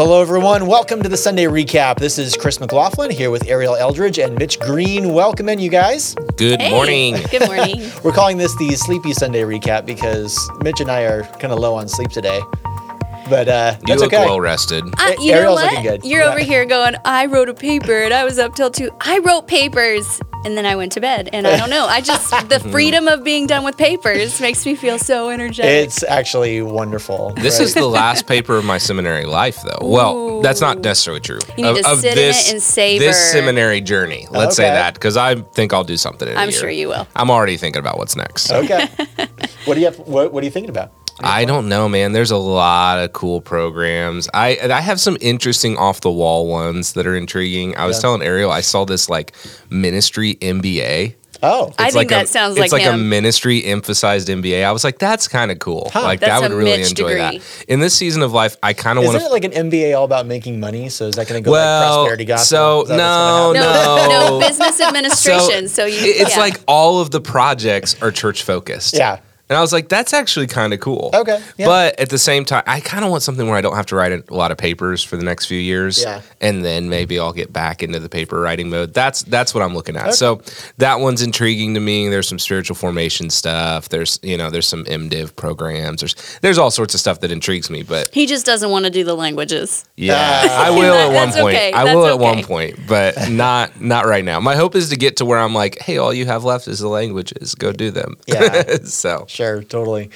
hello everyone. Welcome to the Sunday recap. This is Chris McLaughlin here with Ariel Eldridge and Mitch Green. Welcome in, you guys. Good Hey, morning. Good morning. We're calling this the Sleepy Sunday recap because Mitch and I are kind of low on sleep today. But uh, You that's look okay. well rested. Uh, A- you know Ariel's what? looking good. You're Yeah. over here going, I wrote a paper and I was up till two. I wrote papers and then I went to bed. And I don't know. I just, the freedom of being done with papers makes me feel so energetic. It's actually wonderful. This right? is the last paper of my seminary life, though. Well, that's not necessarily true. You need of, to of sit in this, it and savor. This seminary journey. Let's say that, because I think I'll do something in a I'm year. sure you will. I'm already thinking about what's next. okay. what do you have? What, what are you thinking about? I don't know, man. There's a lot of cool programs. I I have some interesting off the wall ones that are intriguing. I was Yeah. telling Ariel I saw this like ministry MBA. Oh, I think like that a, sounds it's like like a ministry emphasized MBA. I was like, that's kind of cool. Huh. Like That's that would a really Mitch enjoy degree. that. In this season of life, I kind of want isn't to it like an MBA all about making money? So is that going to go like prosperity gospel? so Is that what's gonna no, no, no. no business administration. So, you, it's yeah. like all of the projects are church focused. Yeah. And I was like, that's actually kind of cool. Okay, yeah. But at the same time, I kind of want something where I don't have to write a lot of papers for the next few years. Yeah. And then maybe I'll get back into the paper writing mode. That's that's what I'm looking at. So that one's intriguing to me. There's some spiritual formation stuff. There's you know there's some MDiv programs. There's there's all sorts of stuff that intrigues me. But he just doesn't want to do the languages. yeah, Ah. I will at one point. okay. I That's will at one point, but not not right now. My hope is to get to where I'm like, hey, all you have left is the languages. Go do them. Yeah. so Sure, totally.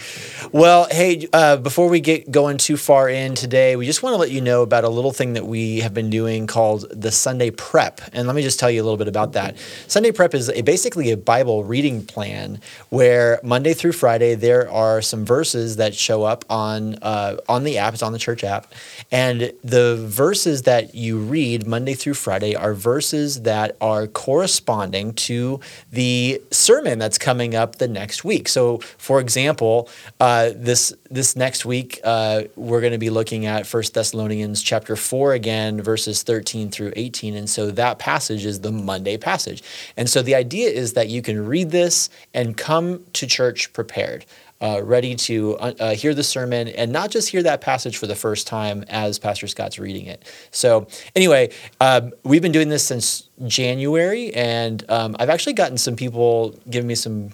Well, hey, uh, before we get going too far in today, we just want to let you know about a little thing that we have been doing called the Sunday Prep. And let me just tell you a little bit about that. Sunday Prep is a, basically a Bible reading plan where Monday through Friday there are some verses that show up on uh, on the app. It's on the church app, and the verses that you read Monday through Friday are verses that are corresponding to the sermon that's coming up the next week. So, for example, uh, this this next week uh, we're going to be looking at First Thessalonians chapter four again, verses thirteen through eighteen, and so that passage is the Monday passage. And so the idea is that you can read this and come to church prepared. Uh, ready to uh, uh, hear the sermon and not just hear that passage for the first time as Pastor Scott's reading it. So, anyway, um, we've been doing this since January, and um, I've actually gotten some people giving me some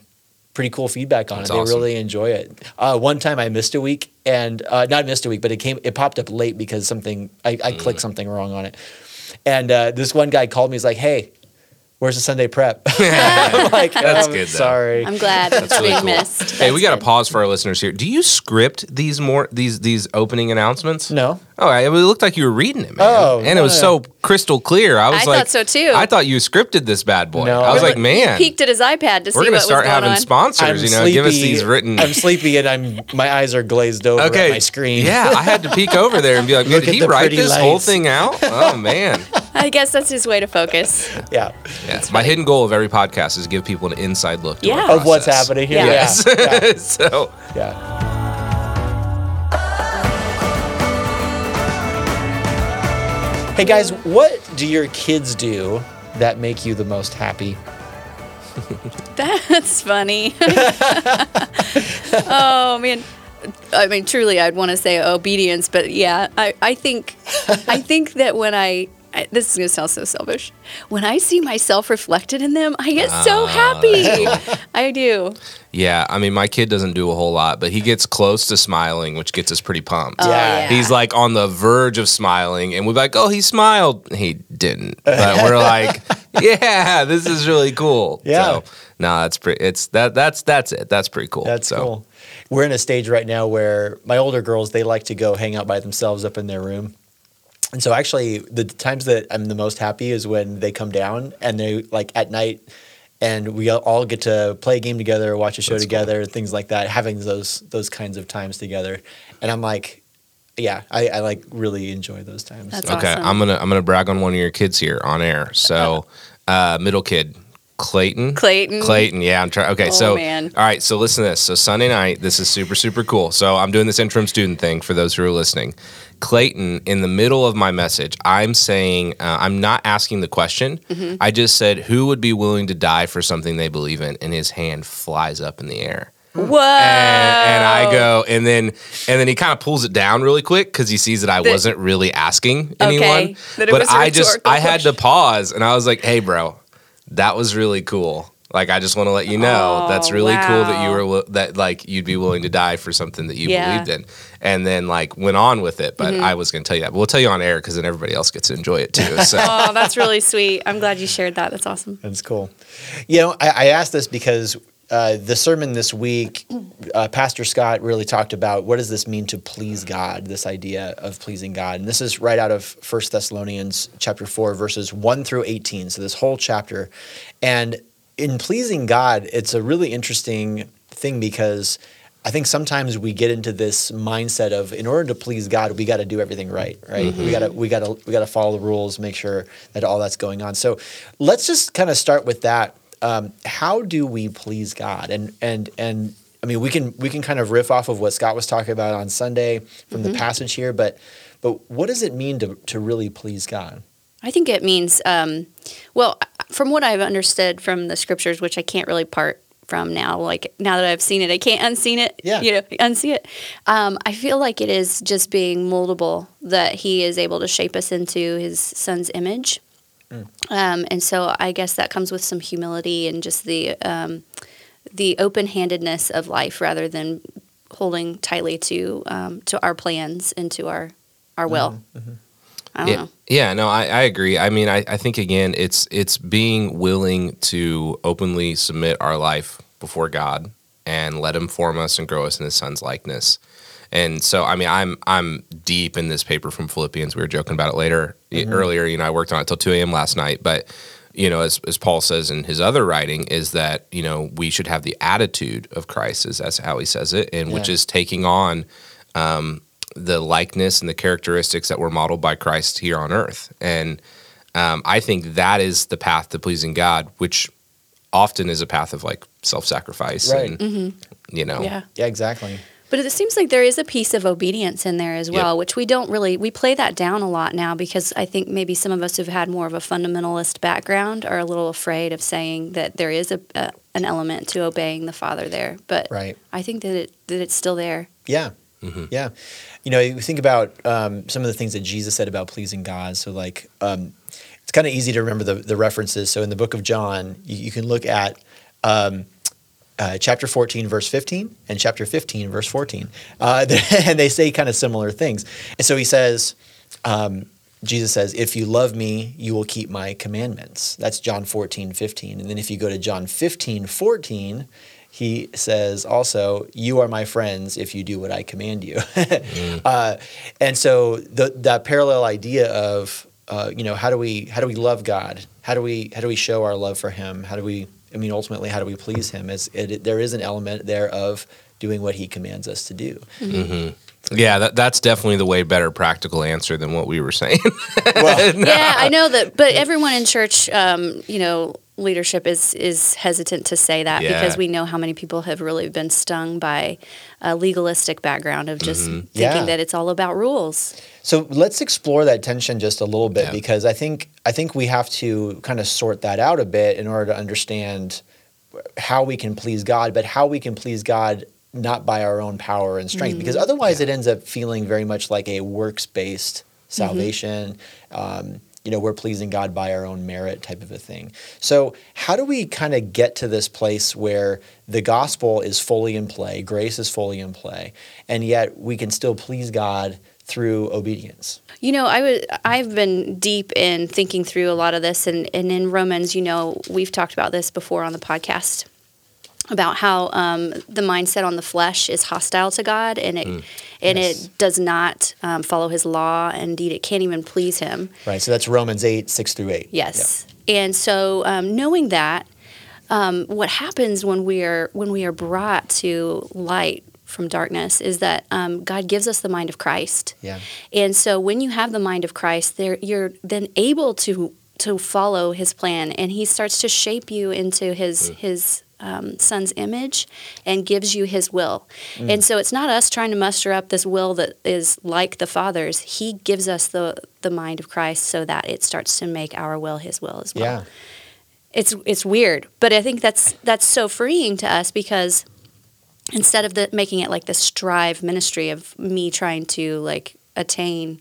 pretty cool feedback on That's it. They awesome. really enjoy it. Uh, one time I missed a week, and uh, not missed a week, but it came, it popped up late because something I, I Mm. clicked something wrong on it, and uh, this one guy called me. He's like, "Hey." Where's the Sunday prep? I'm like, That's "Um, good, though. Sorry. I'm glad it's really being cool. missed. hey, we got to pause for our listeners here. Do you script these more these these opening announcements? No. Oh, I- it looked like you were reading it, man. Oh, and no, it was no. so crystal clear. I was I like, thought so, too. I thought you scripted this bad boy. No. I was Really? like, man, Peeked at his iPad to see we're gonna what start was going having on. sponsors. you know, give us these written. I'm sleepy and I'm my eyes are glazed over okay, at my screen. Yeah, I had to peek over there and be like, Look did he the write pretty this whole thing out? Oh man. I guess that's his way to focus. yeah. Yeah. My hidden goal of every podcast is to give people an inside look Yeah. Of what's happening here. Yeah. Yeah. Yes. Yeah. so yeah. Hey guys, what do your kids do that make you the most happy? That's funny. oh man. I mean, truly, I'd want to say obedience, but yeah, I, I think, I think that when I, I, this is gonna sound so selfish, when I see myself reflected in them, I get so ah. happy. I do. Yeah, I mean, my kid doesn't do a whole lot, but he gets close to smiling, which gets us pretty pumped. Oh, Yeah. He's like on the verge of smiling, and we're like, "Oh, he smiled." He didn't, but we're like, "Yeah, this is really cool." Yeah. So, no, that's pretty. It's that. That's that's it. That's pretty cool. That's So, cool. We're in a stage right now where my older girls they like to go hang out by themselves up in their room. And so actually the times that I'm the most happy is when they come down and they like at night and we all get to play a game together, watch a show That's cool. together, things like that, having those those kinds of times together. And I'm like yeah, I, I like really enjoy those times. That's So- Okay, Awesome. I'm gonna I'm gonna brag on one of your kids here on air. So, uh, middle kid, Clayton. Clayton. Clayton. Yeah, I'm trying. Okay, Oh, so man. all right. So listen to this. So Sunday night, this is super super cool. So I'm doing this interim student thing for those who are listening. Clayton, in the middle of my message, I'm saying uh, I'm not asking the question. Mm-hmm. I just said who would be willing to die for something they believe in, and his hand flies up in the air. Whoa. and, and I go, and then and then he kind of pulls it down really quick because he sees that I That- wasn't really asking anyone. it but I just I had to pause, and I was like, "Hey, bro, that was really cool." Like I just want to let you know Oh, that's really cool that you were wi- that like you'd be willing to die for something that you Yeah. believed in, and then like went on with it. Mm-hmm. But I was going to tell you that. But we'll tell you on air because then everybody else gets to enjoy it too. So Oh, that's really sweet. I'm glad you shared that. That's awesome. That's cool. You know, I, I asked this because uh, the sermon this week, uh, Pastor Scott really talked about what does this mean to please God, this idea of pleasing God. And this is right out of First Thessalonians chapter 4, verses 1 through 18. So this whole chapter. And in pleasing God, it's a really interesting thing because I think sometimes we get into this mindset of in order to please God, we got to do everything right, right? We got to we got to we got to follow the rules, make sure that all that's going on. So let's just kind of start with that. Um, how do we please God? And and and I mean, we can we can kind of riff off of what Scott was talking about on Sunday from the passage here, but but what does it mean to to really please God? I think it means, um, well, from what I've understood from the scriptures, which I can't really part from now, like now that I've seen it, I can't unseen it. Yeah. You know, unsee it. Um, I feel like it is just being moldable that He is able to shape us into His Son's image. Um, and so I guess that comes with some humility and just the um, the open handedness of life rather than holding tightly to um, to our plans and to our our will. I don't yeah, know. yeah, no, I, I agree. I mean, I, I think again, it's it's being willing to openly submit our life before God and let Him form us and grow us in His Son's likeness. And so, I mean, I'm I'm deep in this paper from Philippians. We were joking about it later earlier. You know, I worked on it till two a.m. last night, but you know, as, as Paul says in his other writing, is that you know we should have the attitude of Christ, is that's how he says it, and which is taking on um, the likeness and the characteristics that were modeled by Christ here on earth. And um, I think that is the path to pleasing God, which often is a path of like self sacrifice Right. and you know Yeah. Yeah, exactly. But it seems like there is a piece of obedience in there as Yep. well, which we don't really we play that down a lot now because I think maybe some of us who've had more of a fundamentalist background are a little afraid of saying that there is a, a an element to obeying the Father there. But Right. I think that it that it's still there. Yeah. Yeah. You know, you think about um, some of the things that Jesus said about pleasing God. So, like, um, it's kind of easy to remember the, the references. So, in the book of John, you, you can look at um, uh, chapter 14, verse 15, and chapter 15, verse 14. Uh, and they say kind of similar things. And so he says, um, Jesus says, If you love me, you will keep my commandments. That's John 14, 15. And then if you go to John 15, 14, he says also, You are my friends if you do what I command you. uh, and so the, that parallel idea of, uh, you know, how do we how do we love God? How do we how do we show our love for Him? How do we I mean, ultimately, how do we please Him? Is it, it- there is an element there of doing what He commands us to do. yeah that, that's definitely the way better practical answer than what we were saying Well, Yeah, I know that, but everyone in church, um, you know, leadership is is hesitant to say that Yeah. because we know how many people have really been stung by a legalistic background of just mm-hmm. thinking Yeah. that it's all about rules. So let's explore that tension just a little bit Yeah. because I think I think we have to kind of sort that out a bit in order to understand how we can please God, but how we can please God not by our own power and strength, mm-hmm. because otherwise it ends up feeling very much like a works based mm-hmm. salvation. Um, you know, we're pleasing God by our own merit type of a thing. So, how do we kind of get to this place where the gospel is fully in play, grace is fully in play, and yet we can still please God through obedience? You know, I would. I've been deep in thinking through a lot of this, and, and in Romans, you know, we've talked about this before on the podcast about how um, the mindset on the flesh is hostile to God, and it and Yes. it does not um, follow His law. Indeed, it can't even please Him. Right. So that's Romans 8, 6 through 8. Yes. And so, um, knowing that, um, what happens when we are when we are brought to light from darkness is that um, God gives us the mind of Christ. Yeah. And so, when you have the mind of Christ, there you're then able to to follow His plan, and He starts to shape you into His His um, Son's image, and gives you His will. And so, it's not us trying to muster up this will that is like the Father's. He gives us the the mind of Christ, so that it starts to make our will His will as well Yeah. it's it's weird, but I think that's that's so freeing to us because instead of the, making it like the strive ministry of me trying to like attain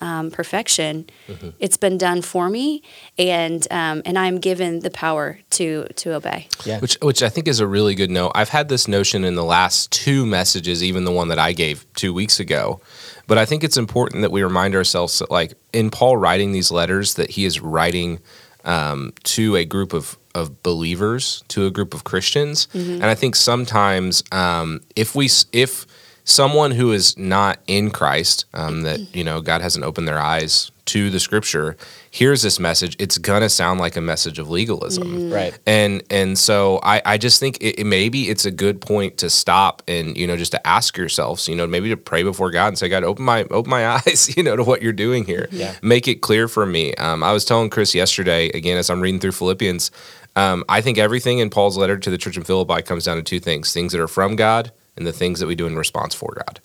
um, perfection, Mm-hmm. it's been done for me, and um, and I'm given the power to to obey. Yeah. Which, which I think is a really good note. I've had this notion in the last two messages, even the one that I gave two weeks ago. But I think it's important that we remind ourselves that, like, in Paul writing these letters, that he is writing um, to a group of, of believers, to a group of Christians. And I think sometimes um, if we, if someone who is not in Christ, um, that, you know, God hasn't opened their eyes to the scripture, hears this message, it's going to sound like a message of legalism Right. and and so I, I just think it, it maybe it's a good point to stop and you know just to ask yourselves you know maybe to pray before God and say God open my open my eyes you know to what you're doing here Yeah. make it clear for me um, I was telling Chris yesterday again as I'm reading through Philippians um, I think everything in Paul's letter to the church in Philippi comes down to two things things that are from God and the things that we do in response for God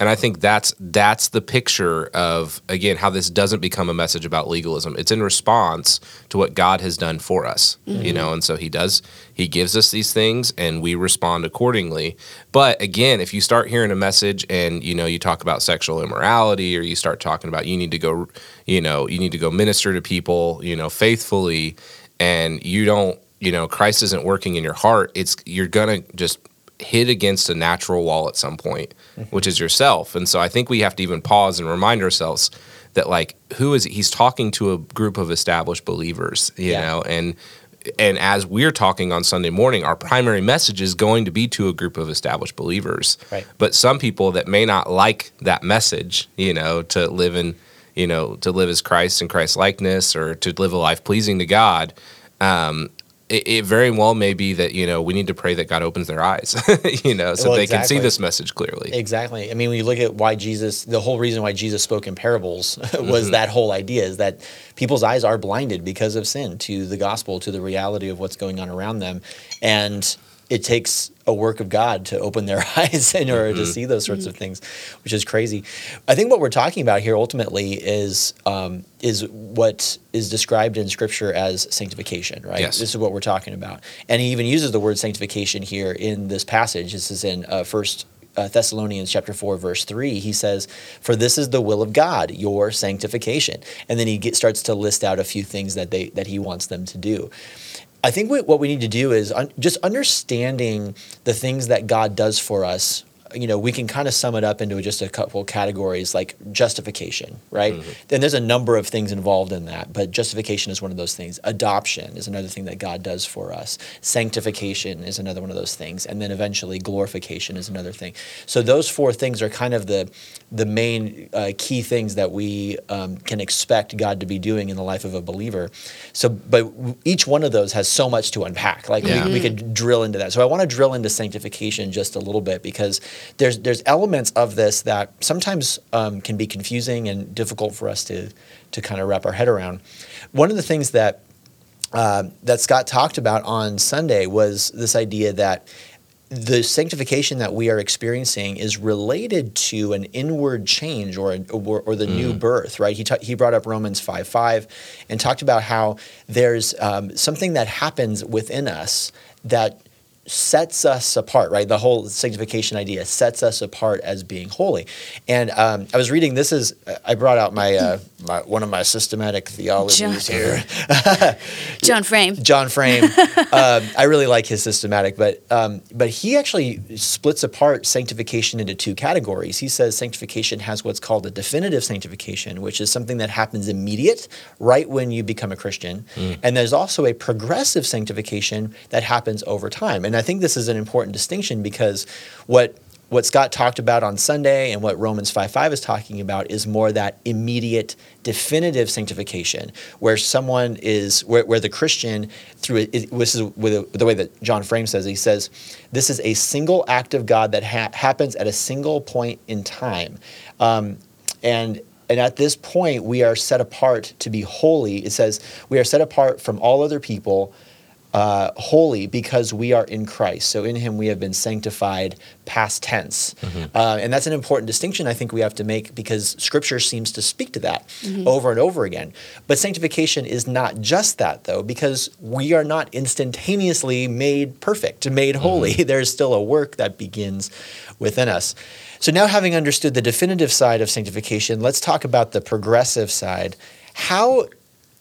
and I think that's that's the picture of again how this doesn't become a message about legalism. It's in response to what God has done for us, you mm-hmm. know. And so He does He gives us these things, and we respond accordingly. But again, if you start hearing a message and you know you talk about sexual immorality, or you start talking about you need to go, you know, you need to go minister to people, you know, faithfully, and you don't, you know, Christ isn't working in your heart, it's you're gonna just hit against a natural wall at some point, which is yourself. And so I think we have to even pause and remind ourselves that like who is he's talking to a group of established believers, you Yeah. know, and and as we're talking on Sunday morning, our primary message is going to be to a group of established believers. Right. But some people that may not like that message, you know, to live in, you know, to live as Christ and Christ likeness or to live a life pleasing to God, um, it, it very well may be that you know we need to pray that God opens their eyes, you know, so Well, they can see this message clearly. Exactly. I mean, when you look at why Jesus, the whole reason why Jesus spoke in parables was mm-hmm. that whole idea is that people's eyes are blinded because of sin to the gospel, to the reality of what's going on around them. And it takes a work of God to open their eyes in order to see those sorts of things, which is crazy. I think what we're talking about here ultimately is um, is what is described in Scripture as sanctification, right? Yes. This is what we're talking about, and he even uses the word sanctification here in this passage. This is in uh, First uh, Thessalonians chapter 4 verse 3 he says for this is the will of God your sanctification and then he get, starts to list out a few things that they that he wants them to do I think what, what we need to do is un- just understanding the things that God does for us. You know, we can kind of sum it up into just a couple categories like justification, right? And there's a number of things involved in that, but justification is one of those things. Adoption is another thing that God does for us. Sanctification is another one of those things, and then eventually glorification is another thing. So those four things are kind of the the main uh, key things that we um, can expect God to be doing in the life of a believer. So, but each one of those has so much to unpack. Like Yeah. we, we could drill into that. So I want to drill into sanctification just a little bit because there's there's elements of this that sometimes um, can be confusing and difficult for us to to kind of wrap our head around. One of the things that uh, that Scott talked about on Sunday was this idea that the sanctification that we are experiencing is related to an inward change or, or, or the new birth, right? He, ta- he brought up Romans 5 5 and talked about how there's um, something that happens within us that sets us apart, right? The whole sanctification idea sets us apart as being holy. And um, I was reading, this is, I brought out my, uh, my one of my systematic theologies John. here. John Frame. John Frame. um, I really like his systematic, but um, but he actually splits apart sanctification into two categories. He says sanctification has what's called a definitive sanctification, which is something that happens immediate, right when you become a Christian, and there's also a progressive sanctification that happens over time. And I think this is an important distinction because what what Scott talked about on Sunday and what Romans 5 5 is talking about is more that immediate, definitive sanctification, where someone is, where, where the Christian, through it, this is with the way that John Frame says, he says, this is a single act of God that ha- happens at a single point in time. Um, and and at this point, we are set apart to be holy. It says, we are set apart from all other people uh, holy because we are in Christ. So in Him we have been sanctified, past tense, uh, and that's an important distinction I think we have to make because Scripture seems to speak to that over and over again. But sanctification is not just that though, because we are not instantaneously made perfect, made holy. There's still a work that begins within us. So now having understood the definitive side of sanctification, let's talk about the progressive side. How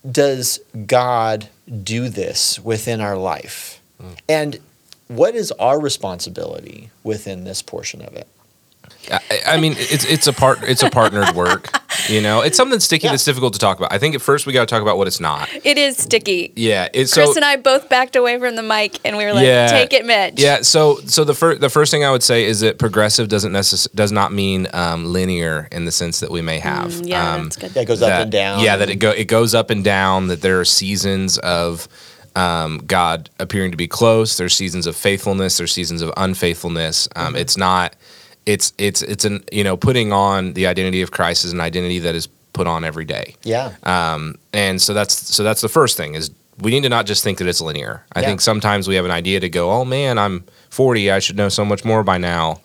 does God do this within our life? Mm. And what is our responsibility within this portion of it? I, I mean, it's it's a part it's a partnered work. You know, it's something sticky Yeah. that's difficult to talk about. I think at first we got to talk about what it's not. It is sticky. Yeah, it's Chris so, and I both backed away from the mic, and we were like, Yeah. "Take it, Mitch." Yeah, so so the first the first thing I would say is that progressive doesn't necess- does not mean um, linear in the sense that we may have. Mm, yeah, Um, that's good. That goes up and down. Yeah, that it go it goes up and down. That there are seasons of um, God appearing to be close. There's seasons of faithfulness. There's seasons of unfaithfulness. Um, Mm-hmm. It's not. It's it's it's an you know putting on the identity of Christ is an identity that is put on every day. Yeah. Um, and so that's so that's the first thing is we need to not just think that it's linear. I Yeah. think sometimes we have an idea to go, oh man, I'm 40, I should know so much more by now.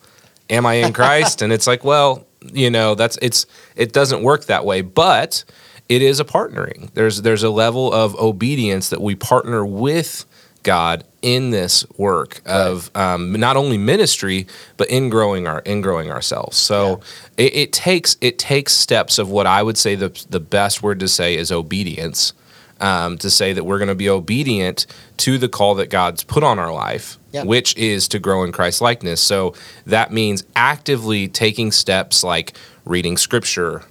Am I in Christ? and it's like, well, you know, that's it's it doesn't work that way, but it is a partnering. There's there's a level of obedience that we partner with God in this work of um, not only ministry but in growing our in growing ourselves. So it, it takes it takes steps of what I would say the the best word to say is obedience. Um, to say that we're going to be obedient to the call that God's put on our life, Yeah. which is to grow in Christ likeness. So that means actively taking steps like reading scripture,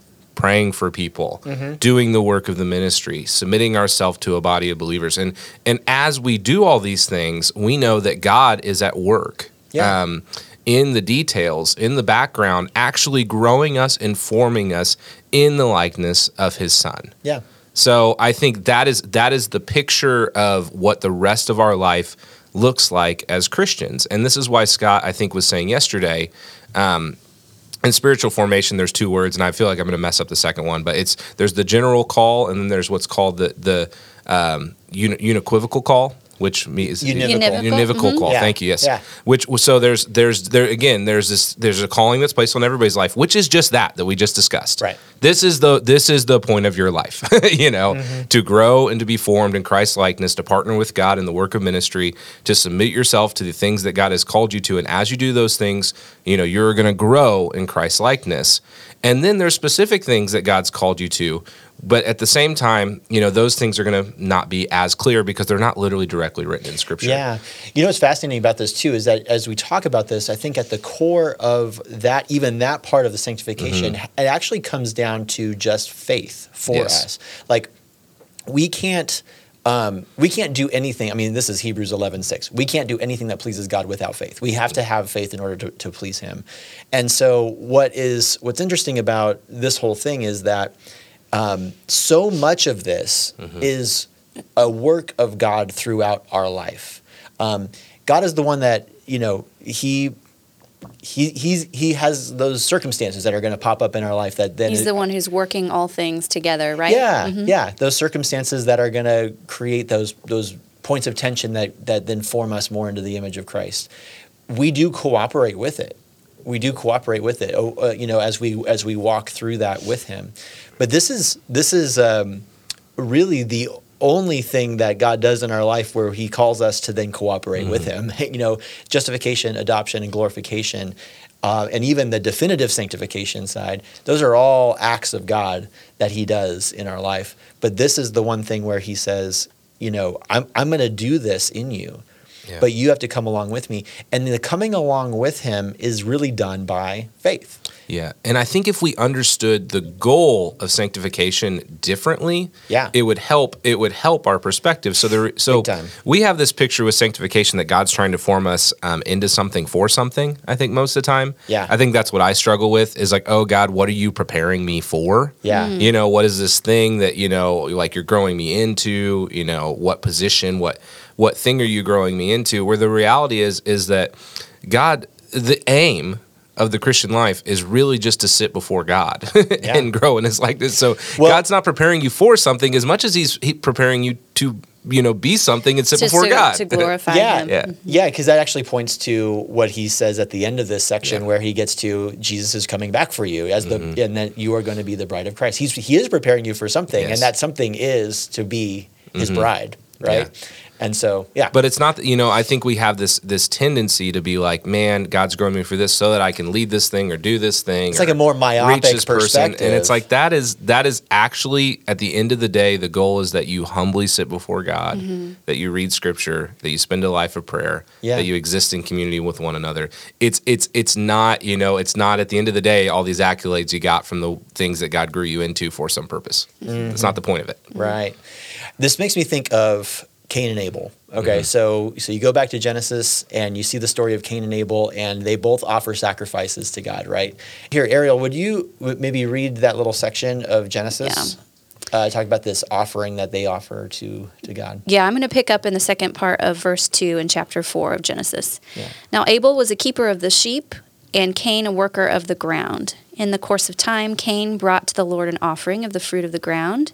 praying for people, doing the work of the ministry, submitting ourselves to a body of believers. And and as we do all these things, we know that God is at work. Yeah. Um, in the details, in the background, actually growing us and forming us in the likeness of his son. Yeah. So I think that is that is the picture of what the rest of our life looks like as Christians, and this is why Scott I think was saying yesterday. Um, in spiritual formation, there's two words, and I feel like I'm going to mess up the second one, but it's there's the general call, and then there's what's called the the um, uni- unequivocal call, which means Univocal. Univocal. univocal call. Yeah. Thank you. Yes. Yeah. Which so there's there's there again there's this there's a calling that's placed on everybody's life, which is just that that we just discussed. Right. This is the this is the point of your life, you know, Mm-hmm. to grow and to be formed in Christ's likeness, to partner with God in the work of ministry, to submit yourself to the things that God has called you to, and as you do those things, you know, you're going to grow in Christ's likeness. And then there's specific things that God's called you to, but at the same time, you know, those things are going to not be as clear because they're not literally directly written in Scripture. Yeah. You know what's fascinating about this too is that as we talk about this, I think at the core of that, even that part of the sanctification, Mm-hmm. it actually comes down to just faith for Yes. us. Like we can't um, we can't do anything. I mean, this is Hebrews 11, 6. We can't do anything that pleases God without faith. We have to have faith in order to, to please Him. And so, what is what's interesting about this whole thing is that um, so much of this is a work of God throughout our life. Um, God is the one that you know He he he's he has those circumstances that are going to pop up in our life that then He's it- the one who's working all things together, right? yeah, Mhm. yeah, those circumstances that are going to create those those points of tension that that then form us more into the image of Christ. We do cooperate with it. We do cooperate with it. Oh, uh, you know, as we as we walk through that with Him. But this is this is um, really the only thing that God does in our life where He calls us to then cooperate with Him. You know, justification, adoption, and glorification. Uh, and even the definitive sanctification side, those are all acts of God that He does in our life. But this is the one thing where He says, you know, I'm, I'm going to do this in you, Yeah. but you have to come along with me. And the coming along with Him is really done by faith. Yeah. And I think if we understood the goal of sanctification differently, Yeah. it would help it would help our perspective. So there so we have this picture with sanctification that God's trying to form us um, into something for something, I think most of the time. Yeah. I think that's what I struggle with is like, oh God, what are you preparing me for? Yeah. Mm. Mm. You know, what is this thing that, you know, like you're growing me into, you know, what position, what what thing are you growing me into? Where the reality is is that God the aim of the Christian life is really just to sit before God Yeah. and grow in His likeness. So Well- God's not preparing you for something as much as He's preparing you to you know be something and sit Just before to, God. to glorify yeah, him. Yeah. yeah, because that actually points to what he says at the end of this section, Yeah. where he gets to Jesus is coming back for you as the, Mm-hmm. and then you are going to be the bride of Christ. He's he is preparing you for something, Yes. Mm-hmm. and that something is to be his bride, right? And so, yeah, But it's not that you know. I think we have this this tendency to be like, man, God's growing me for this, so that I can lead this thing or do this thing. It's like a more myopic person. and it's like that is that is actually at the end of the day, the goal is that you humbly sit before God, mm-hmm. that you read Scripture, that you spend a life of prayer, Yeah. that you exist in community with one another. It's it's it's not you know it's not at the end of the day all these accolades you got from the things that God grew you into for some purpose. Mm-hmm. That's not the point of it. Right. This makes me think of Cain and Abel. Okay, Mm-hmm. so so you go back to Genesis and you see the story of Cain and Abel, and they both offer sacrifices to God. Right here, Ariel, would you w- maybe read that little section of Genesis? Uh, talk about this offering that they offer to to God. Yeah, I'm going to pick up in the second part of verse 2 in chapter 4 of Genesis. Yeah. Now, Abel was a keeper of the sheep, and Cain a worker of the ground. In the course of time, Cain brought to the Lord an offering of the fruit of the ground,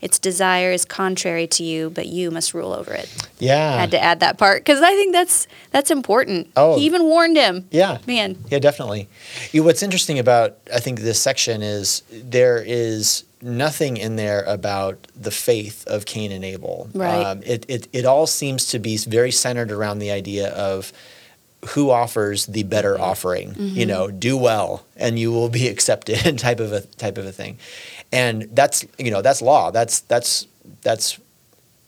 Its desire is contrary to you, but you must rule over it. Yeah. I had to add that part because I think that's that's important. Oh. He even warned him. Yeah. Man. Yeah, definitely. You know, what's interesting about I think this section is there is nothing in there about the faith of Cain and Abel. Right. Um, it, it it all seems to be very centered around the idea of who offers the better offering. You know, do well and you will be accepted type of a type of a thing. And that's you know that's law. That's that's that's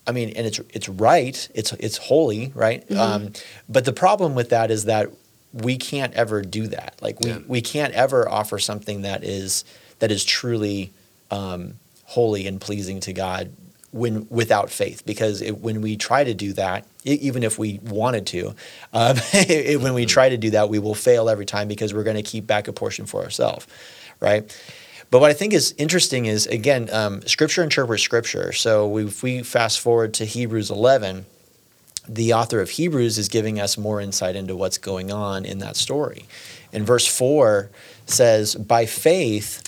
I mean, and it's it's right. It's it's holy, right? Um, but the problem with that is that we can't ever do that. Like we, Yeah. we can't ever offer something that is that is truly um, holy and pleasing to God when without faith. Because it, when we try to do that, e- even if we wanted to, um, it- when we try to do that, we will fail every time because we're going to keep back a portion for ourselves, right? But what I think is interesting is again, um, Scripture interprets Scripture. So if we fast forward to Hebrews 11, the author of Hebrews is giving us more insight into what's going on in that story. And verse 4 says, By faith,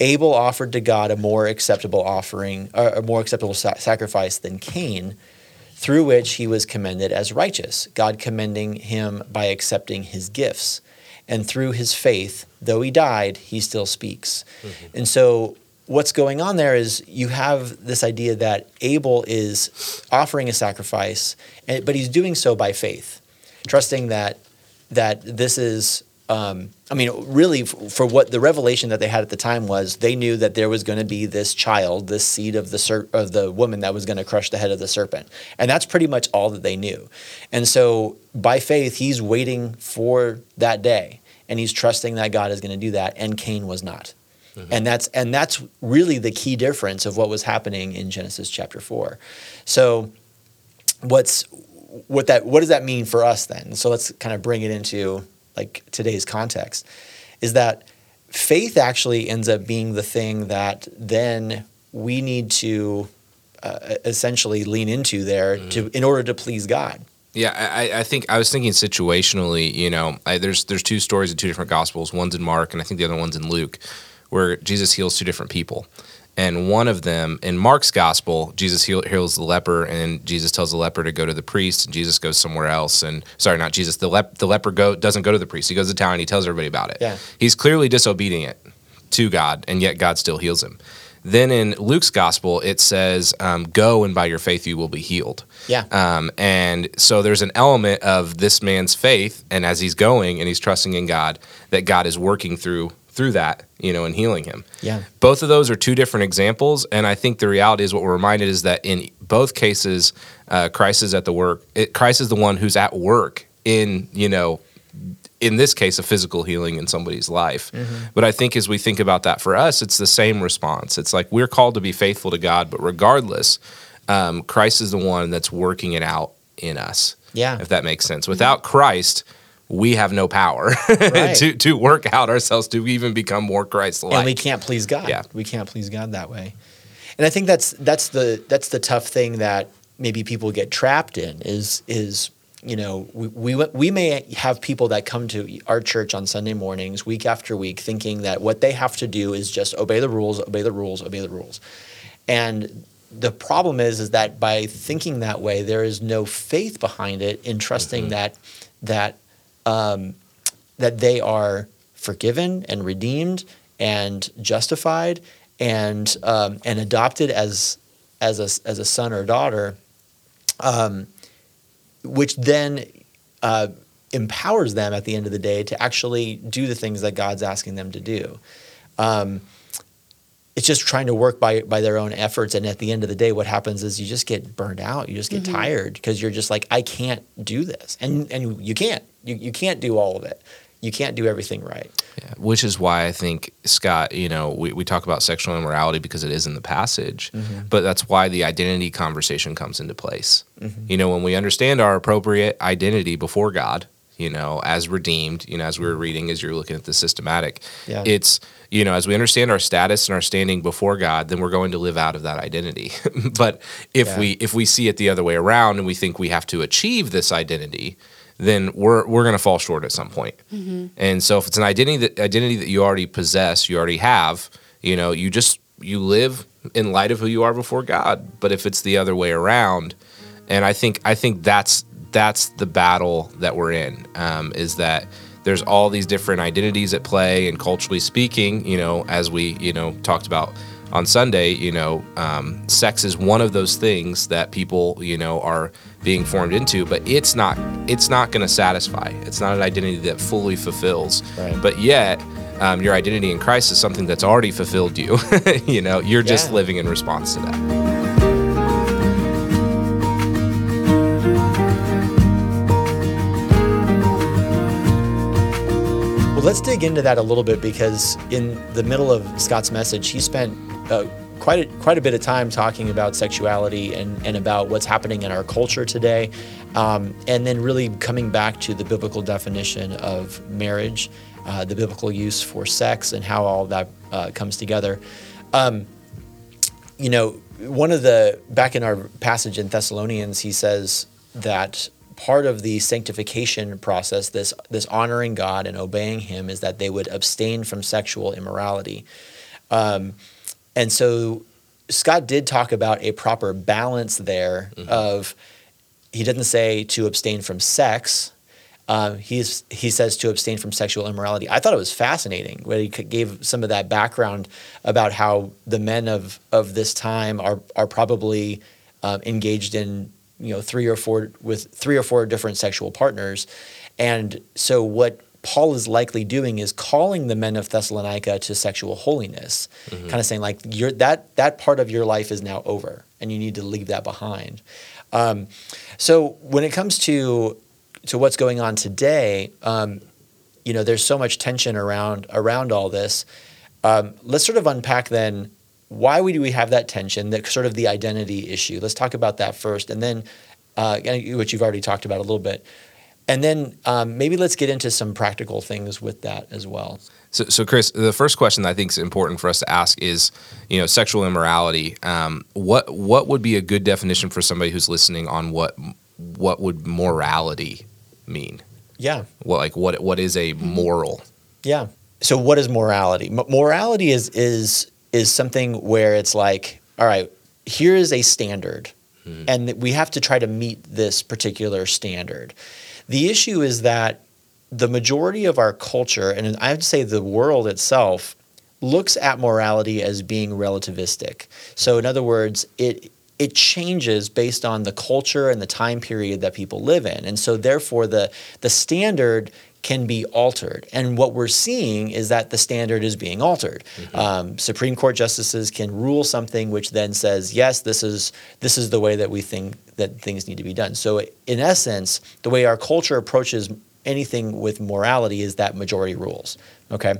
Abel offered to God a more acceptable offering, a more acceptable sa- sacrifice than Cain, through which he was commended as righteous, God commending him by accepting his gifts. And through his faith, though he died, he still speaks. Mm-hmm. And so, what's going on there is you have this idea that Abel is offering a sacrifice, but he's doing so by faith, trusting that that this is. Um, I mean, really, f- for what the revelation that they had at the time was, they knew that there was going to be this child, this seed of the ser- of the woman that was going to crush the head of the serpent, and that's pretty much all that they knew. And so, by faith, he's waiting for that day, and he's trusting that God is going to do that. And Cain was not, and that's and that's really the key difference of what was happening in Genesis chapter four. So, what's what that what does that mean for us then? So let's kind of bring it into like today's context. Is that faith actually ends up being the thing that then we need to uh, essentially lean into there to in order to please God. Yeah, I, I think I was thinking situationally. You know, I, there's there's two stories in two different gospels. One's in Mark, and I think the other one's in Luke, where Jesus heals two different people. And one of them in Mark's gospel, Jesus heal, heals the leper, and Jesus tells the leper to go to the priest, and Jesus goes somewhere else. And sorry, not Jesus. The lep, the leper go doesn't go to the priest. He goes to town. and He tells everybody about it. Yeah. He's clearly disobedient to God, and yet God still heals him. Then in Luke's gospel, it says, um, "Go and by your faith you will be healed." Yeah. Um, and so there's an element of this man's faith, and as he's going and he's trusting in God, that God is working through through that, you know, and healing him. Yeah. Both of those are two different examples, and I think the reality is what we're reminded is that in both cases, uh, Christ is at the work. It, Christ is the one who's at work in you know in this case, a physical healing in somebody's life. But I think as we think about that for us, it's the same response. It's like we're called to be faithful to God, but regardless, um, Christ is the one that's working it out in us. Yeah. If that makes sense. Without Christ, we have no power Right. to, to work out ourselves to even become more Christ like. and we can't please God. Yeah. We can't please God that way. And I think that's that's the that's the tough thing that maybe people get trapped in is is you know we, we we may have people that come to our church on Sunday mornings week after week thinking that what they have to do is just obey the rules, obey the rules, obey the rules. And the problem is is that by thinking that way there is no faith behind it in trusting mm-hmm. that that um, that they are forgiven and redeemed and justified and um, and adopted as as a as a son or daughter, um, which then uh, empowers them at the end of the day to actually do the things that God's asking them to do. Um, it's just trying to work by by their own efforts, and at the end of the day, what happens is you just get burned out. You just get tired because you're just like, I can't do this, and and you can't. You you can't do all of it. You can't do everything right. Yeah, which is why I think Scott, you know, we, we talk about sexual immorality because it is in the passage, mm-hmm. but that's why the identity conversation comes into place. Mm-hmm. You know, when we understand our appropriate identity before God, you know, as redeemed, you know, as we were mm-hmm. reading, as you're looking at the systematic, Yeah. it's, you know, as we understand our status and our standing before God, then we're going to live out of that identity. but if Yeah. we if we see it the other way around and we think we have to achieve this identity, then we're we're going to fall short at some point. And so if it's an identity that identity that you already possess, you already have, you know, you just you live in light of who you are before God. But if it's the other way around, and I think I think that's that's the battle that we're in, um, is that there's all these different identities at play, and culturally speaking, you know, as we you know talked about on Sunday, you know, um, sex is one of those things that people, you know, are being formed into, but it's not, it's not going to satisfy. It's not an identity that fully fulfills. Right. But yet, um, your identity in Christ is something that's already fulfilled you. you know, you're just living in response to that. Well, let's dig into that a little bit because in the middle of Scott's message, he spent uh, quite a, quite a bit of time talking about sexuality and, and about what's happening in our culture today, um, and then really coming back to the biblical definition of marriage, uh, the biblical use for sex, and how all that uh, comes together. Um, you know, one of the back in our passage in Thessalonians, he says that part of the sanctification process, this this honoring God and obeying Him, is that they would abstain from sexual immorality. Um, and so Scott did talk about a proper balance there of he didn't say to abstain from sex. Uh, he's, he says to abstain from sexual immorality. I thought it was fascinating when he gave some of that background about how the men of, of this time are, are probably um, engaged in you know three or four with three or four different sexual partners, and so what Paul is likely doing is calling the men of Thessalonica to sexual holiness, kind of saying like you're, that that part of your life is now over, and you need to leave that behind. Um, so when it comes to to what's going on today, um, you know, there's so much tension around around all this. Um, let's sort of unpack then why we do we have that tension, that sort of the identity issue. Let's talk about that first, and then uh, which you've already talked about a little bit, and then um, maybe let's get into some practical things with that as well. So, so Chris, the first question that I think is important for us to ask is, you know, sexual immorality. Um, what what would be a good definition for somebody who's listening on what what would morality mean? Yeah. What like what what is a moral? Yeah. So what is morality? M- morality is is is something where it's like, all right, here is a standard, and we have to try to meet this particular standard. The issue is that the majority of our culture, and I have to say the world itself, looks at morality as being relativistic. So in other words, it it changes based on the culture and the time period that people live in. And so therefore the the standard can be altered. And what we're seeing is that the standard is being altered. Um, Supreme Court justices can rule something which then says, yes, this is this is the way that we think that things need to be done. So in essence, the way our culture approaches anything with morality is that majority rules. Okay.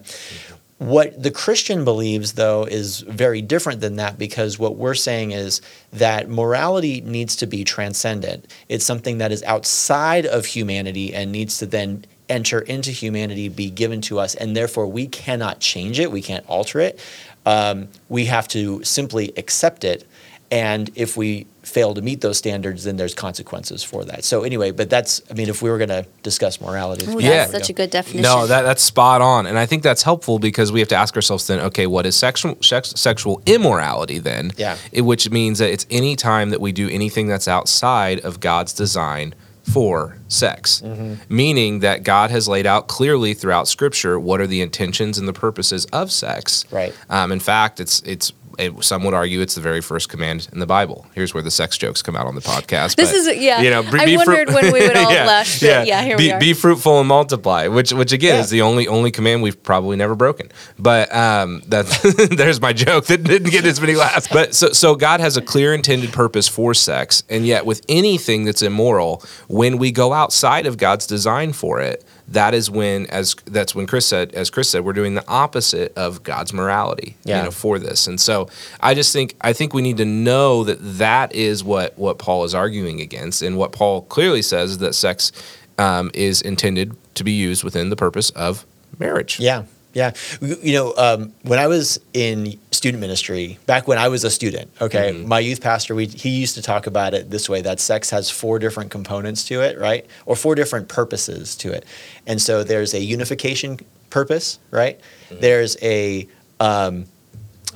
What the Christian believes, though, is very different than that because what we're saying is that morality needs to be transcendent. It's something that is outside of humanity and needs to then enter into humanity, be given to us, and therefore we cannot change it, we can't alter it. Um, we have to simply accept it. And if we fail to meet those standards, then there's consequences for that. So anyway, but that's I mean, if we were going to discuss morality, Ooh, Yeah. that's such a good definition. No, that, that's spot on, and I think that's helpful because we have to ask ourselves then, okay, what is sexual sex, sexual immorality then? Yeah. It- which means that it's any time that we do anything that's outside of God's design for sex, Mm-hmm. meaning that God has laid out clearly throughout Scripture what are the intentions and the purposes of sex. Right. Um, in fact, it's it's. It, some would argue it's the very first command in the Bible. Here's where the sex jokes come out on the podcast. This but, is- yeah. You know, I wondered when we would all blush, but yeah, here be, we are. Be fruitful and multiply, which which again Yeah. is the only only command we've probably never broken. But um, that there's my joke that didn't get as many laughs. But so so God has a clear intended purpose for sex, and yet with anything that's immoral, when we go outside of God's design for it, that is when as that's when Chris said as Chris said we're doing the opposite of God's morality. Yeah. You know, for this. And so I just think I think we need to know that that is what what Paul is arguing against, and what Paul clearly says is that sex um, is intended to be used within the purpose of marriage. Yeah, yeah. You know, um, when I was in student ministry, back when I was a student, okay, my youth pastor, we, he used to talk about it this way: that sex has four different components to it, right, or four different purposes to it. And so there's a unification purpose, right? There's a um,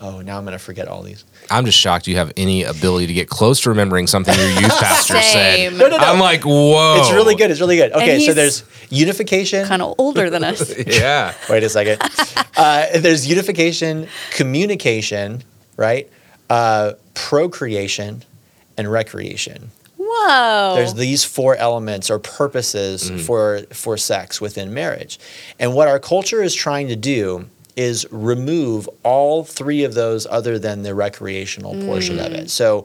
oh, now I'm going to forget all these. I'm just shocked you have any ability to get close to remembering something your youth pastor said. No, no, no. I'm like, whoa, It's really good. It's really good. Okay, so there's unification. kind of older than us. Yeah. Wait a second. uh, there's unification, communication, right? Uh, procreation, and recreation. Whoa. There's these four elements or purposes for for sex within marriage, and what our culture is trying to do is remove all three of those other than the recreational portion of it. So,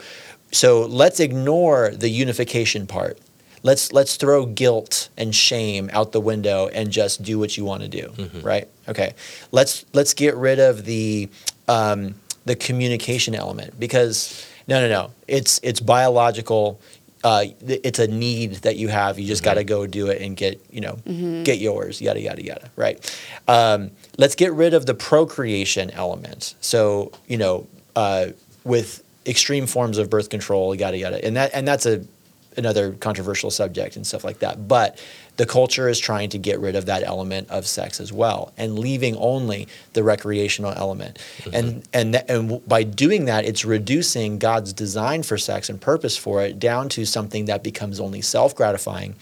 so let's ignore the unification part. Let's let's throw guilt and shame out the window and just do what you want to do, right? Okay. Let's let's get rid of the um, the communication element because no no no it's it's biological. Uh, it's a need that you have. You just got to go do it and get you know get yours. Yada yada yada. Right. Um, let's get rid of the procreation element. So you know uh, with extreme forms of birth control, yada yada, and that and that's a another controversial subject and stuff like that. But the culture is trying to get rid of that element of sex as well, and leaving only the recreational element. And and th- and w- by doing that, it's reducing God's design for sex and purpose for it down to something that becomes only self gratifying,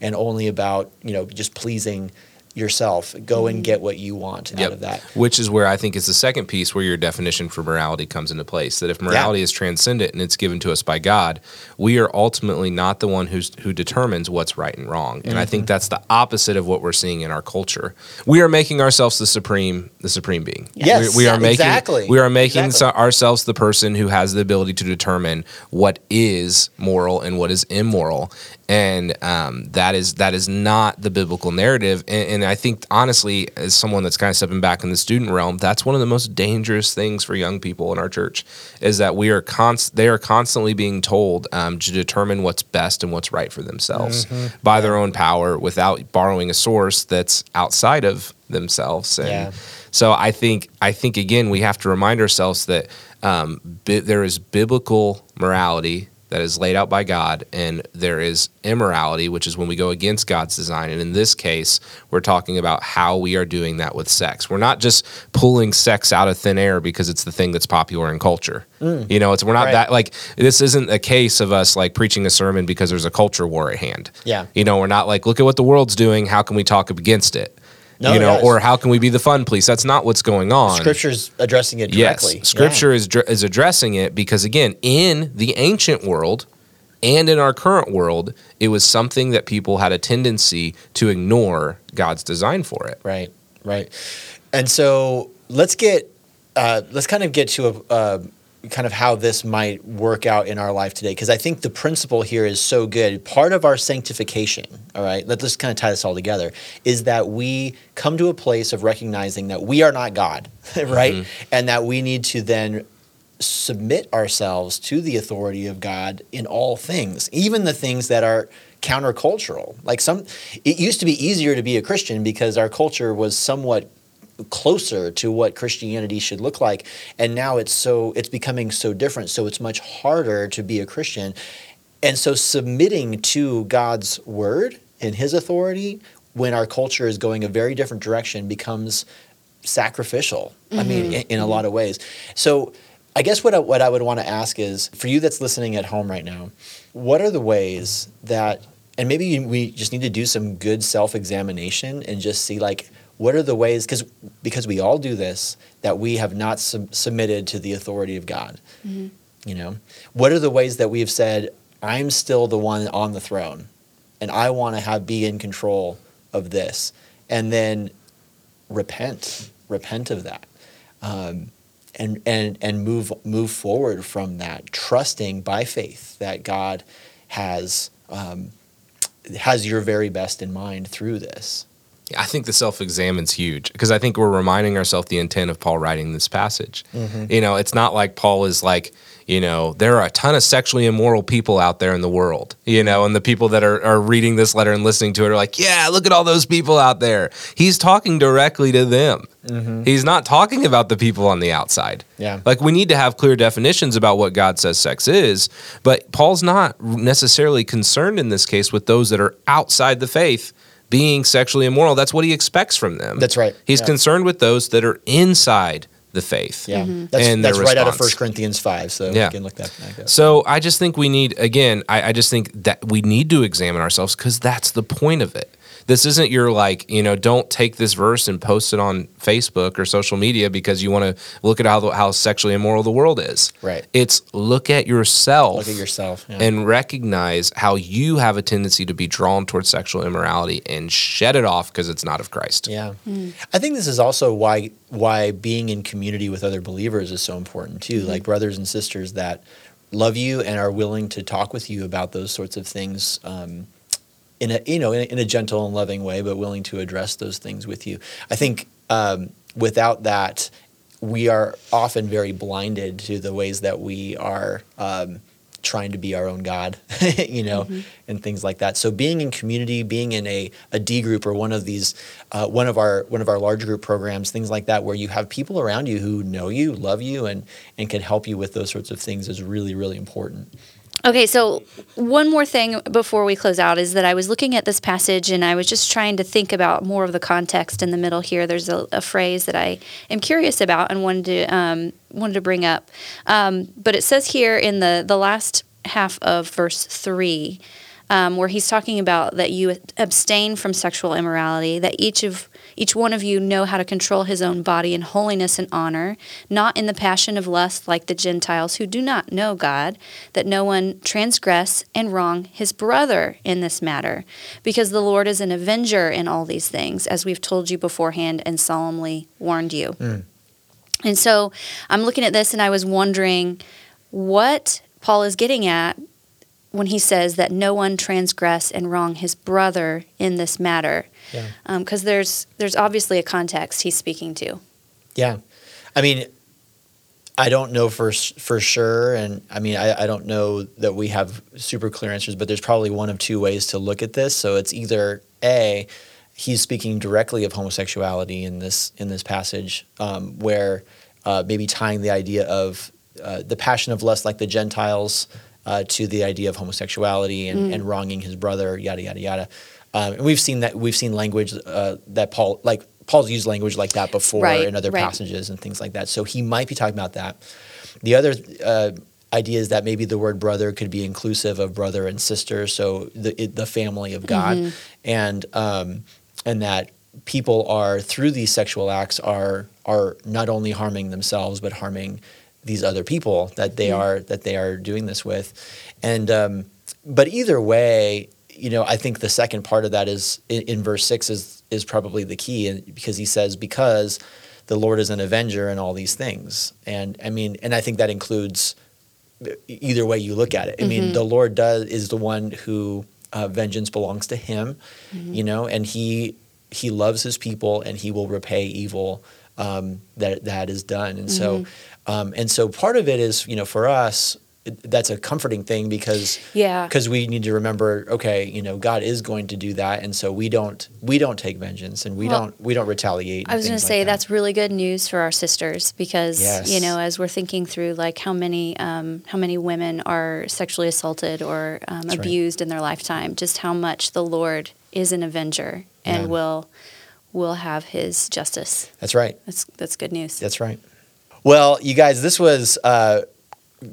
and only about you know just pleasing yourself. Go and get what you want out of that. Which is where I think is the second piece where your definition for morality comes into place. That if morality is transcendent and it's given to us by God, we are ultimately not the one who's who determines what's right and wrong. And I Mm-hmm. think that's the opposite of what we're seeing in our culture. We are making ourselves the supreme the supreme being. Yes, we, we are making exactly. we are making Exactly. ourselves the person who has the ability to determine what is moral and what is immoral. And um, that is that is not the biblical narrative. And, and I think honestly, as someone that's kind of stepping back in the student realm, that's one of the most dangerous things for young people in our church is that we are const- they are constantly being told um, to determine what's best and what's right for themselves by their own power without borrowing a source that's outside of themselves. And Yeah. so I think I think again we have to remind ourselves that um, bi- there is biblical morality that is laid out by God, and there is immorality, which is when we go against God's design. And in this case, we're talking about how we are doing that with sex. We're not just pulling sex out of thin air because it's the thing that's popular in culture. Mm. You know, it's we're not Right. that like this isn't a case of us like preaching a sermon because there's a culture war at hand. Yeah. You know, we're not like look at what the world's doing. How can we talk against it? No, you know, yes. or how can we be the fun police? That's not what's going on. Scripture's addressing it directly. Yes, Scripture is dr- is addressing it because again, in the ancient world and in our current world, it was something that people had a tendency to ignore God's design for it. Right, right. And so let's get uh, let's kind of get to a, uh, kind of how this might work out in our life today because I think the principle here is so good. Part of our sanctification, all right, let's just kind of tie this all together, is that we come to a place of recognizing that we are not God, right? Mm-hmm. And that we need to then submit ourselves to the authority of God in all things, even the things that are countercultural. Like some it used to be easier to be a Christian because our culture was somewhat closer to what Christianity should look like. And now it's so it's becoming so different. So it's much harder to be a Christian. And so submitting to God's word and his authority when our culture is going a very different direction becomes sacrificial. Mm-hmm. I mean, mm-hmm. in, in a lot of ways. So I guess what I, what I would want to ask is for you that's listening at home right now, what are the ways that and maybe we just need to do some good self-examination and just see like what are the ways because because we all do this that we have not sub- submitted to the authority of god. Mm-hmm. you know? What are the ways that we have said i'm still the one on the throne and i want to have be in control of this and then repent repent of that um, and and and move move forward from that trusting by faith that god has um, has your very best in mind through this I think the self examine's huge because I think we're reminding ourselves the intent of Paul writing this passage. Mm-hmm. You know, it's not like Paul is like, you know, there are a ton of sexually immoral people out there in the world, you know, and the people that are, are reading this letter and listening to it are like, yeah, look at all those people out there. He's talking directly to them. Mm-hmm. He's not talking about the people on the outside. Yeah. Like we need to have clear definitions about what God says sex is, but Paul's not necessarily concerned in this case with those that are outside the faith being sexually immoral. That's what he expects from them. That's right. He's yeah. concerned with those that are inside the faith. Yeah, mm-hmm. that's, and that's right out of 1 Corinthians 5. So yeah. can look that back So I just think we need, again, I, I just think that we need to examine ourselves because that's the point of it. This isn't your like, you know, don't take this verse and post it on Facebook or social media because you want to look at how how sexually immoral the world is. Right. It's look at yourself. Look at yourself yeah. and recognize how you have a tendency to be drawn towards sexual immorality and shed it off because it's not of Christ. Yeah. Mm. I think this is also why why being in community with other believers is so important too. Mm-hmm. Like brothers and sisters that love you and are willing to talk with you about those sorts of things. Um, in a you know in a, in a, gentle and loving way, but willing to address those things with you. I think um, without that, we are often very blinded to the ways that we are. Um, trying to be our own God, you know, mm-hmm. and things like that. So being in community, being in a, a D group or one of these, uh, one of our one of our large group programs, things like that, where you have people around you who know you, love you, and and can help you with those sorts of things is really really important. Okay, so one more thing before we close out is that I was looking at this passage and I was just trying to think about more of the context in the middle here. There's a, a phrase that I am curious about and wanted to um, wanted to bring up, um, but it says here in the the last half of verse three. Um, where he's talking about that you abstain from sexual immorality, that each of each one of you know how to control his own body in holiness and honor, not in the passion of lust like the Gentiles who do not know God, that no one transgress and wrong his brother in this matter, because the Lord is an avenger in all these things, as we've told you beforehand and solemnly warned you. Mm. And so I'm looking at this and I was wondering what Paul is getting at when he says that no one transgress and wrong his brother in this matter because yeah. um, there's there's obviously a context he's speaking to. Yeah, I mean, I don't know for for sure, and I mean, I, I don't know that we have super clear answers, but there's probably one of two ways to look at this. So it's either a he's speaking directly of homosexuality in this in this passage, um, where uh, maybe tying the idea of uh, the passion of lust, like the Gentiles. Uh, to the idea of homosexuality and, mm. and wronging his brother, yada yada yada. Um, and we've seen that we've seen language uh, that Paul like Paul's used language like that before right, in other right. passages and things like that. So he might be talking about that. The other uh, idea is that maybe the word brother could be inclusive of brother and sister, so the it, the family of God, mm-hmm. and um, and that people are through these sexual acts are are not only harming themselves but harming these other people that they mm-hmm. are that they are doing this with, and um, but either way, you know, I think the second part of that is in, in verse six is is probably the key, and because he says because the Lord is an avenger and all these things. And I mean, and I think that includes either way you look at it. I mean, the Lord does is the one who uh, vengeance belongs to Him, you know, and He He loves His people and He will repay evil um, that that is done. And so, um, and so part of it is you know for us. That's a comforting thing because Yeah. because we need to remember okay you know God is going to do that and so we don't we don't take vengeance and we Well, don't we don't retaliate. I was going to say that's really good news for our sisters because Yes. you know as we're thinking through like how many um, how many women are sexually assaulted or um, right. abused in their lifetime, just how much the Lord is an avenger and Yeah. will will have His justice. that's right. That's that's good news. That's right. Well, you guys, this was uh,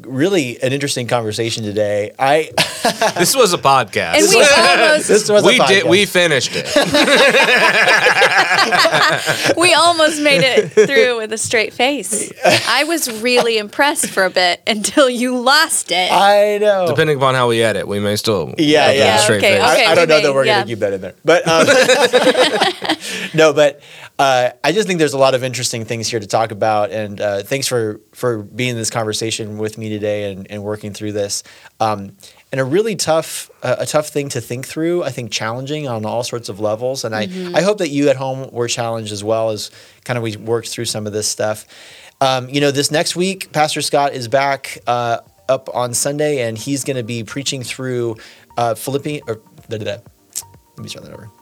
really an interesting conversation today. I This was a podcast. And we almost this was we a did. We finished it. we almost made it through with a straight face. I was really impressed for a bit until you lost it. I know. Depending upon how we edit, we may still. Yeah, have yeah. that straight okay, face. I, okay. I don't we know that we're yeah. going to keep that in there, but um, no, but uh, I just think there's a lot of interesting things here to talk about, and uh, thanks for for being in this conversation with me today and, and working through this. Um, and a really tough, uh, a tough thing to think through. I think challenging on all sorts of levels, and I, I hope that you at home were challenged as well as kind of we worked through some of this stuff. Um, you know, this next week, Pastor Scott is back uh, up on Sunday, and he's going to be preaching through uh, Philippians. Or, da, da, da. Let me start that over.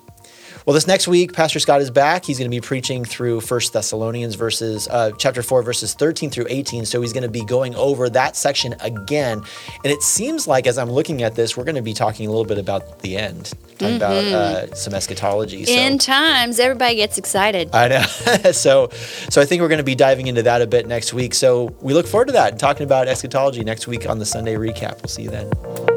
Well, this next week, Pastor Scott is back. He's going to be preaching through First Thessalonians verses, uh, chapter four, verses thirteen through eighteen. So he's going to be going over that section again. And it seems like, as I'm looking at this, we're going to be talking a little bit about the end, talking about uh, some eschatology. So. In times, everybody gets excited. I know. so, so I think we're going to be diving into that a bit next week. So we look forward to that and talking about eschatology next week on the Sunday recap. We'll see you then.